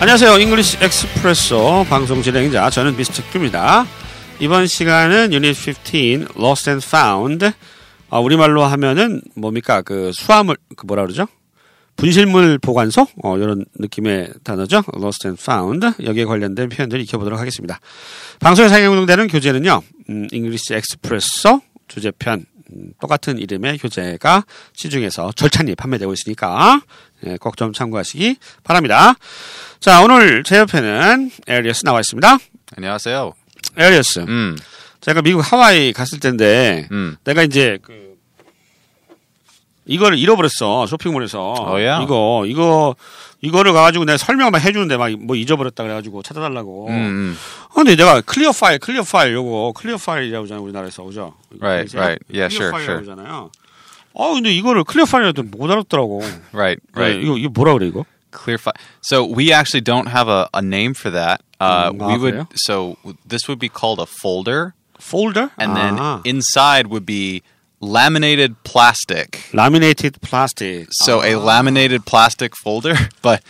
안녕하세요. English Expresso 방송 진행자 저는 Mr. Q입니다. 이번 시간은 유닛 15 Lost and Found 아, 우리말로 하면은 뭡니까 그 수화물 그 뭐라 그러죠? 분실물 보관소 어, 이런 느낌의 단어죠. Lost and Found 여기에 관련된 표현들을 익혀보도록 하겠습니다. 방송에 사용되는 교재는요. 음, English Expresso 주제편 음, 똑같은 이름의 교재가 시중에서 절찬리 판매되고 있으니까 예, 꼭 좀 참고하시기 바랍니다. 자 오늘 제 옆에는 에리어스 나와 있습니다. 안녕하세요. 에리어스 음, 제가 미국 하와이 갔을 때인데 음. 내가 이제 그 이거를 잃어버렸어 쇼핑몰에서 어, 야? 이거 이거 이거를 가가지고 내가 설명만 해주는데 막 뭐 잊어버렸다 그래가지고 찾아달라고. 음, 음. 어, 근데 내가 clear file clear file 요거 clear file이라고 하잖아요 우리나라에서 그죠? Right, right. Yeah, sure, sure. 하잖아요. 어 근데 이거를 클리어 파일이라도 못 알았더라고. Right, 네, right. 이거 이거 뭐라 그래 이거? Clear fi- So we actually don't have a, a name for that. Uh, Mm, we ah, would so this would be called a folder, folder and then 아, inside would be laminated plastic. laminated plastic. So a laminated plastic folder, but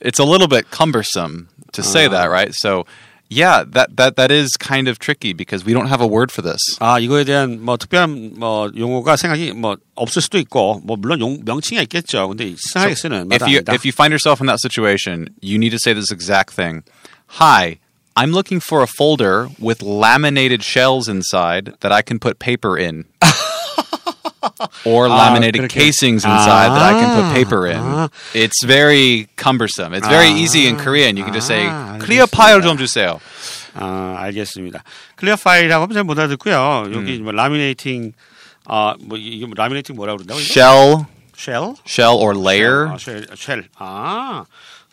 it's a little bit cumbersome to say that, right? So yeah, that that that is kind of tricky because we don't have a word for this. 아 이거에 대한 뭐 특별한 뭐 용어가 생각이 뭐 없을 수도 있고 뭐 물론 용, 명칭이 있겠죠. 근데 이상하게 쓰는 if 말은 you 아니다. if you find yourself in that situation, you need to say this exact thing. Hi, I'm looking for a folder with laminated shells inside that I can put paper in. Or laminated 그렇게. casings inside that I can 아, put paper in. 아. It's very cumbersome. It's very easy in Korean. You can just say 아, clear pile 좀 주세요. 아 알겠습니다. 클리어 파일이라고 하면 잘 못 알아듣고요. 음. 여기 뭐 라미네이팅 아 뭐 이게 뭐 라미네이팅 뭐라 그런다고? Shell, shell? shell or layer. 아, shell, shell. 아,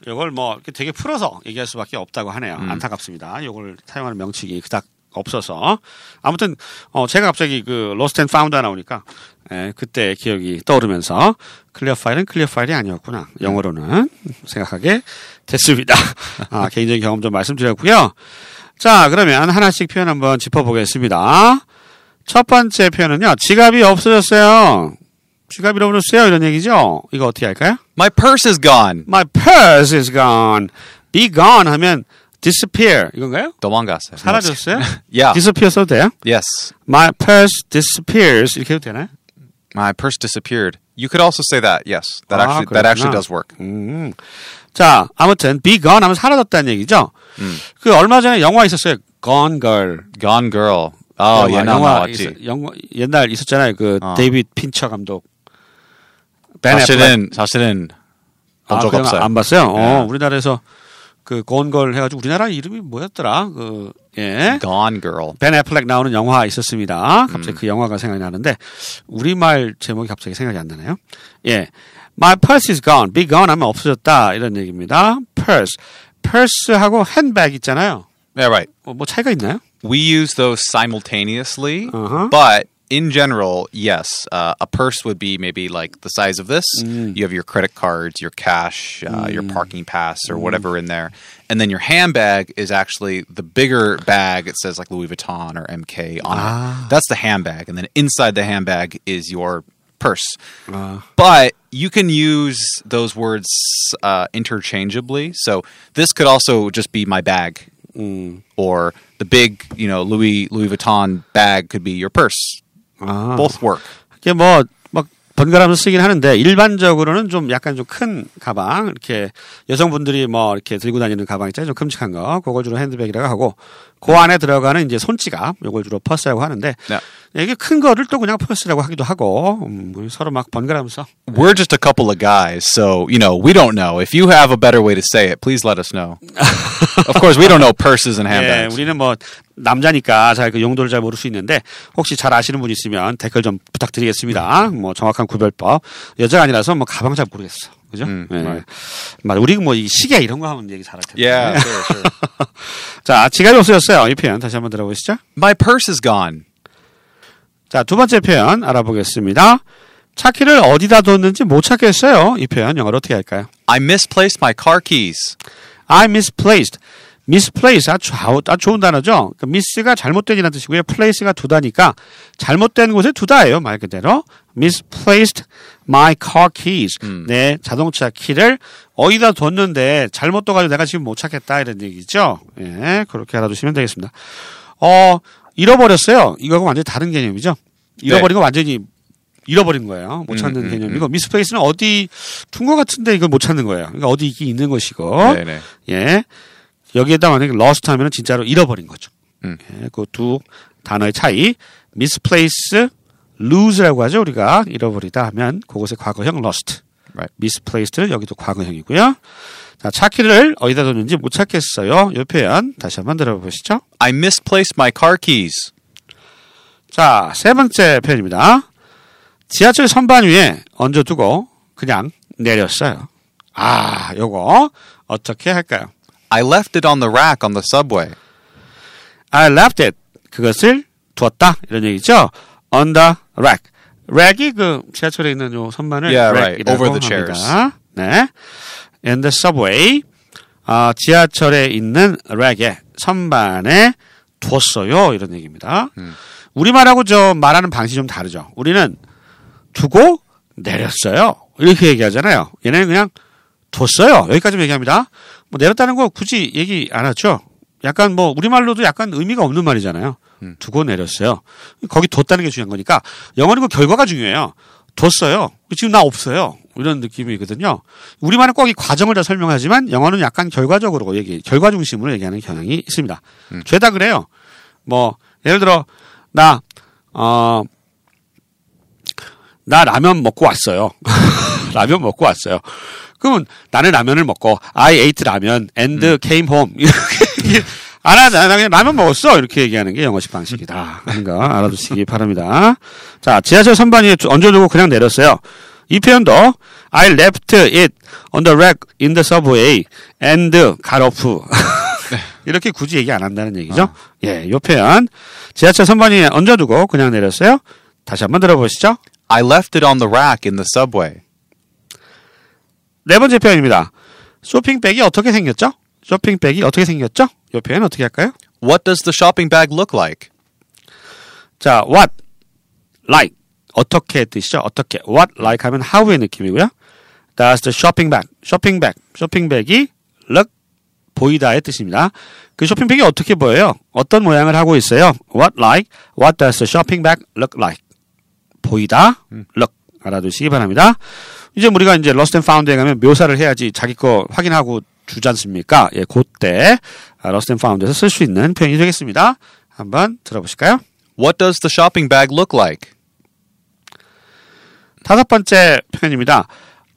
이걸 뭐 되게 풀어서 얘기할 수밖에 없다고 하네요. 음. 안타깝습니다. 이걸 사용하는 명칭이 그닥 없어서 아무튼 어 제가 갑자기 그 lost and found 나오니까 예, 그때 기억이 떠오르면서 clear file은 clear file이 아니었구나 영어로는 생각하게 됐습니다. 아, 개인적인 경험 좀 말씀드렸고요. 자 그러면 하나씩 표현 한번 짚어보겠습니다. 첫 번째 표현은요 지갑이 없어졌어요. 지갑 잃어버렸어요 이런 얘기죠. 이거 어떻게 할까요? My purse is gone. My purse is gone. Be gone 하면 disappear 이건가요? 도망갔어요. 사라졌어요? Yeah. disappear 써도 돼요? Yes. My purse disappears 이렇게 해도 되나요? My purse disappeared. You could also say that. Yes. That 아, actually that actually 그렇구나. does work. 음. 자, 아무튼 be gone 하면 사라졌다는 얘기죠. 음. 그 얼마 전에 영화 있었어요. Gone Girl. Gone girl. 어, 영화, 옛날 영화. 있어- 영화 옛날 있었잖아요. 그 어. 데이비드 핀처 감독. 벤 애플렉. 사실은 사실은 본 아, 적 없어요. 안 봤어요. 어, 네. 우리나라에서 그 Gone Girl 해가지고 우리나라 이름이 뭐였더라? 그 예. Gone girl. 벤 애플렉 나오는 영화 있었습니다. 갑자기 음. 그 영화가 생각이 나는데 우리말 제목이 갑자기 생각이 안 나네요. 예. My purse is gone. be gone 하면 없어졌다 이런 얘기입니다. purse. purse하고 handbag 있잖아요. Yeah, right. 뭐, 뭐 차이가 있나요? We use those simultaneously, Uh-huh. but in general, yes, uh, a purse would be maybe like the size of this. You have your credit cards, your cash, uh, your parking pass, or whatever in there, and then your handbag is actually the bigger bag. It says like Louis Vuitton or MK on it. That's the handbag, and then inside the handbag is your purse. But you can use those words uh, interchangeably. So this could also just be my bag, or the big, you know, Louis Louis Vuitton bag could be your purse. 아. Both work. 이게 뭐, 막, 번갈아가면서 쓰긴 하는데, 일반적으로는 좀 약간 좀 큰 가방, 이렇게 여성분들이 뭐, 이렇게 들고 다니는 가방 있잖아요. 좀 큼직한 거. 그걸 주로 핸드백이라고 하고, 그 안에 들어가는 이제 손지갑, 요걸 주로 purse라고 하는데, 네. 이게 큰 거를 또 그냥 purse라고 하기도 하고, 음, 서로 막 번갈아가면서. We're just a couple of guys, so you know we don't know. If you have a better way to say it, please let us know. of course, we don't know purses and 예, handbags. 우리는 뭐, 남자니까 잘 그 용도를 잘 모를 수 있는데, 혹시 잘 아시는 분 있으면 댓글 좀 부탁드리겠습니다. 뭐, 정확한 구별법. 여자가 아니라서 뭐, 가방 잘 모르겠어. 그죠? 음, 예. 맞아. 우리 뭐, 이 시계 이런 거 하면 얘기 잘할 텐데. Yeah, sure, sure. 자, 지갑이 없어졌어요. 이 표현 다시 한번 들어보시죠. My purse is gone. 자, 두 번째 표현 알아보겠습니다. 차 키를 어디다 뒀는지 못 찾겠어요. 이 표현 영어로 어떻게 할까요? I misplaced my car keys. I misplaced. misplace 아주, 아주 아주 좋은 단어죠. 그 miss가 잘못된이라는 뜻이고요. place가 두다니까 잘못된 곳에 두다예요. 말 그대로. misplaced my car keys. 내 자동차 키를 어디다 뒀는데 잘못 둬가지고 내가 지금 못 찾겠다 이런 얘기죠. 예, 그렇게 알아두시면 되겠습니다. 어, 잃어버렸어요. 이거하고 완전히 다른 개념이죠. 잃어버린 거 완전히 잃어버린 거예요. 못 찾는 음, 개념이고 미스플레이스는 어디 둔것 같은데 이걸 못 찾는 거예요. 그러니까 어디 있긴 있는 것이고. 네네. 예. 여기에다 만약에 lost 하면은 진짜로 잃어버린 거죠. 음. 예, 그두 단어의 차이. misplace, lose라고 하죠. 우리가 잃어버리다 하면 그것의 과거형 lost. Right. misplaced는 여기도 과거형이고요. 자, 찾기를 어디다 뒀는지 못 찾겠어요. 이 표현 다시 한번 들어보시죠. I misplaced my car keys. 자, 세 번째 표현입니다. 지하철 선반 위에 얹어두고 그냥 내렸어요. 아, 요거 어떻게 할까요? I left it on the rack on the subway. I left it. 그것을 두었다. 이런 얘기죠. On the rack. rack이 그 지하철에 있는 요 선반을 Yeah, right. Over the chairs. 합니다. 네. In the subway. 아, 지하철에 있는 rack에 선반에 두었어요. 이런 얘기입니다. 우리말하고 저 말하는 방식이 좀 다르죠. 우리는 두고 내렸어요. 이렇게 얘기하잖아요. 얘네는 그냥 뒀어요. 여기까지 얘기합니다. 뭐 내렸다는 거 굳이 얘기 안 하죠. 약간 뭐 우리말로도 약간 의미가 없는 말이잖아요. 두고 내렸어요. 거기 뒀다는 게 중요한 거니까 영어는 그 결과가 중요해요. 뒀어요. 지금 나 없어요. 이런 느낌이거든요. 우리말은 꼭 이 과정을 다 설명하지만 영어는 약간 결과적으로 얘기, 결과 중심으로 얘기하는 경향이 있습니다. 죄다 그래요. 뭐 예를 들어 나 어, 나 라면 먹고 왔어요. 라면 먹고 왔어요. 그러면 나는 라면을 먹고 I ate 라면 and came home 이렇게 안 하잖아. 나 그냥 라면 먹었어. 이렇게 얘기하는 게 영어식 방식이다. 하는 거 알아두시기 바랍니다. 자, 지하철 선반 위에 얹어두고 그냥 내렸어요. 이 표현도 I left it on the rack in the subway and got off. 이렇게 굳이 얘기 안 한다는 얘기죠. 예, 요 표현. 지하철 선반 위에 얹어두고 그냥 내렸어요. 다시 한번 들어보시죠. I left it on the rack in the subway. 네 번째 표현입니다. 쇼핑백이 어떻게 생겼죠? 쇼핑백이 어떻게 생겼죠? 이 표현 어떻게 할까요? What does the shopping bag look like? 자, what, like, 어떻게 뜻이죠? 어떻게, what, like 하면 how의 느낌이고요. Does the shopping bag, shopping bag, 쇼핑백이 look, 보이다의 뜻입니다. 그 쇼핑백이 어떻게 보여요? 어떤 모양을 하고 있어요? What like, what does the shopping bag look like? 보이다, look, 알아두시기 바랍니다. 이제 우리가 이제 lost and found에 가면 묘사를 해야지 자기 거 확인하고 주지 않습니까? 예, 그때 아, lost and found에서 쓸 수 있는 표현이 되겠습니다. 한번 들어보실까요? What does the shopping bag look like? 다섯 번째 표현입니다.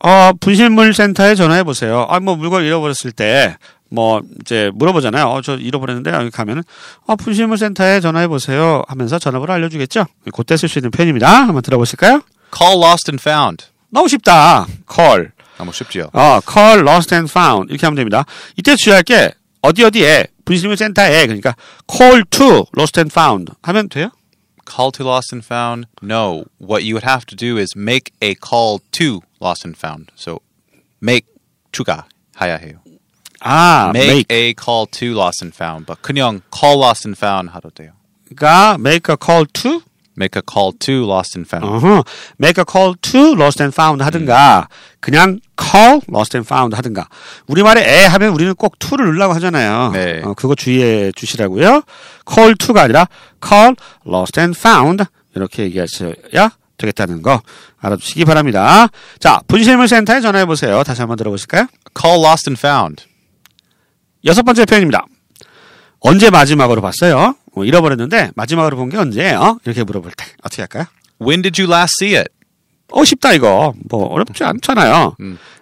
어, 분실물 센터에 전화해 보세요. 아, 뭐 물건 잃어버렸을 때, 뭐, 이제 물어보잖아요. 어, 저 잃어버렸는데, 여기 가면은, 어, 분실물 센터에 전화해 보세요. 하면서 전화번호 알려 주겠죠? 그때 쓸 수 있는 표현입니다. 한번 들어보실까요? Call lost and found. 너무 쉽다. call. 너무 쉽지요. 어, call, lost and found. 이렇게 하면 됩니다. 이때 주의할 게, 어디 어디에, 분실물 센터에, 그러니까, call to, lost and found. 하면 돼요? Call to lost and found? No. What you would have to do is make a call to lost and found. So make 추가 해야 해요. 아, Make, make. a call to lost and found. But 그냥 call lost and found 하도 돼요. 가 make a call to Make a call to lost and found. 어허, make a call to lost and found 하든가 그냥 call lost and found 하든가 우리말에 에 하면 우리는 꼭 to를 넣으려고 하잖아요. 네. 어, 그거 주의해 주시라고요. call to가 아니라 call lost and found 이렇게 얘기하셔야 되겠다는 거 알아두시기 바랍니다. 자, 분실물 센터에 전화해 보세요. 다시 한번 들어보실까요? Call lost and found. 여섯 번째 표현입니다. 언제 마지막으로 봤어요? 어, 잃어버렸는데 마지막으로 본 게 언제예요? 이렇게 물어볼 때 어떻게 할까요? When did you last see it? 어 쉽다 이거 뭐 어렵지 않잖아요.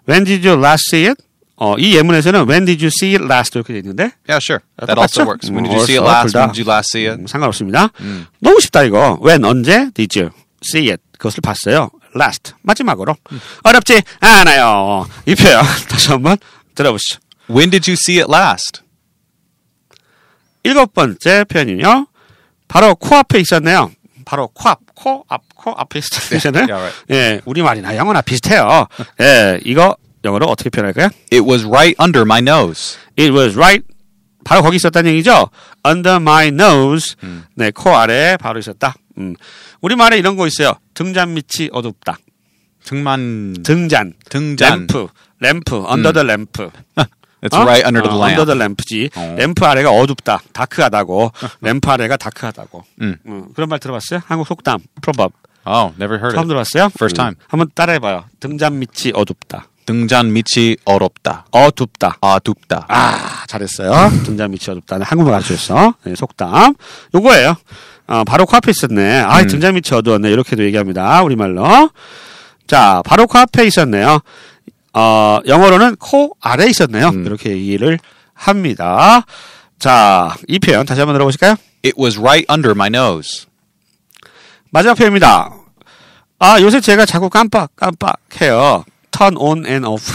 When did you last see it? 어, 이 예문에서는 When did you see it last 이렇게 돼 있는데 Yeah, sure. That 똑같죠? also works. When did 음, you see it last? When did you last see it? 음, 상관없습니다. 너무 쉽다 이거. When 언제 did you see it? 그것을 봤어요. Last 마지막으로 어렵지 않아요. 이 표현 다시 한번 들어보시죠. When did you see it last? 일곱 번째 표현이요. 바로 코앞에 있었네요. 바로 코앞, 코앞, 코앞에 있었잖아요. Yeah, right. 예, 우리말이나 영어나 비슷해요. 예, 이거 영어로 어떻게 표현할까요? It was right under my nose. It was right. 바로 거기 있었다는 얘기죠. Under my nose. 네, 코 아래에 바로 있었다. 음. 우리말에 이런 거 있어요. 등잔 밑이 어둡다. 등만 등잔, 등잔. 램프, 램프, under the lamp. It's 어? right under the 어, lamp. under the lamp지. 어. 램프 아래가 어둡다, 다크하다고. 램프 아래가 다크하다고. 음. 어, 그런 말 들어봤어요? 한국 속담, 프로법. Oh, never heard 처음 it. 들어봤어요? First time. 한번 따라해봐요. 등잔 밑이 어둡다. 등잔 밑이 어렵다. 어둡다. 아둡다. 아, 잘했어요. 등잔 밑이 어둡다는 한국말 가르쳤어. 네, 속담. 요거예요. 어, 바로 코앞에 있었네. 아, 등잔 밑이 어두웠네. 이렇게도 얘기합니다. 우리말로. 자, 바로 코앞에 있었네요. 어, 영어로는 코 아래 있었네요. 이렇게 얘기를 합니다. 자, 이 표현 다시 한번 들어보실까요? It was right under my nose. 마지막 표현입니다. 아, 요새 제가 자꾸 깜빡, 깜빡 해요. turn on and off.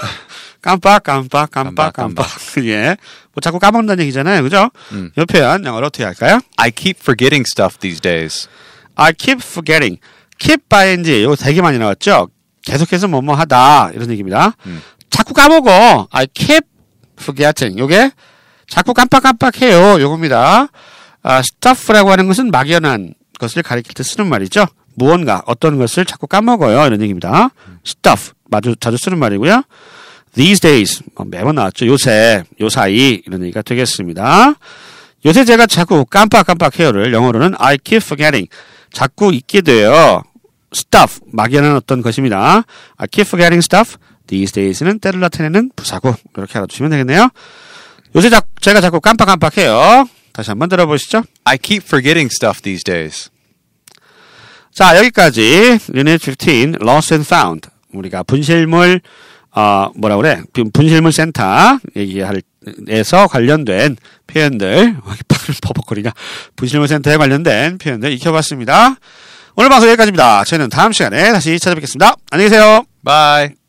깜빡, 깜빡, 깜빡, 깜빡. 예. 뭐 자꾸 까먹는다는 얘기잖아요. 그죠? 이 표현 영어로 어떻게 할까요? I keep forgetting stuff these days. I keep forgetting. keep by ing 이거 되게 많이 나왔죠? 계속해서 뭐뭐 하다. 이런 얘기입니다. 자꾸 까먹어. I keep forgetting. 요게 자꾸 깜빡깜빡해요. 요겁니다. 아, stuff라고 하는 것은 막연한 것을 가리킬 때 쓰는 말이죠. 무언가, 어떤 것을 자꾸 까먹어요. 이런 얘기입니다. stuff. 마주, 자주 쓰는 말이고요. these days. 뭐 매번 나왔죠. 요새, 요사이. 이런 얘기가 되겠습니다. 요새 제가 자꾸 깜빡깜빡해요를 영어로는 I keep forgetting. 자꾸 잊게 돼요. Stuff. 막연한 어떤 것입니다. I keep forgetting stuff. these days는 때를 나타내는 부사고. 이렇게 알아두시면 되겠네요. 요새 자, 제가 자꾸 깜빡깜빡해요. 다시 한번 들어보시죠. I keep forgetting stuff these days. 자, 여기까지 Unit 15 Lost and Found. 우리가 분실물 어, 뭐라 그래? 분- 분실물 센터 얘기할 에서 관련된 표현들 버벅거리냐? 분실물 센터에 관련된 표현들 익혀봤습니다. 오늘 방송 여기까지입니다. 저희는 다음 시간에 다시 찾아뵙겠습니다. 안녕히 계세요. Bye.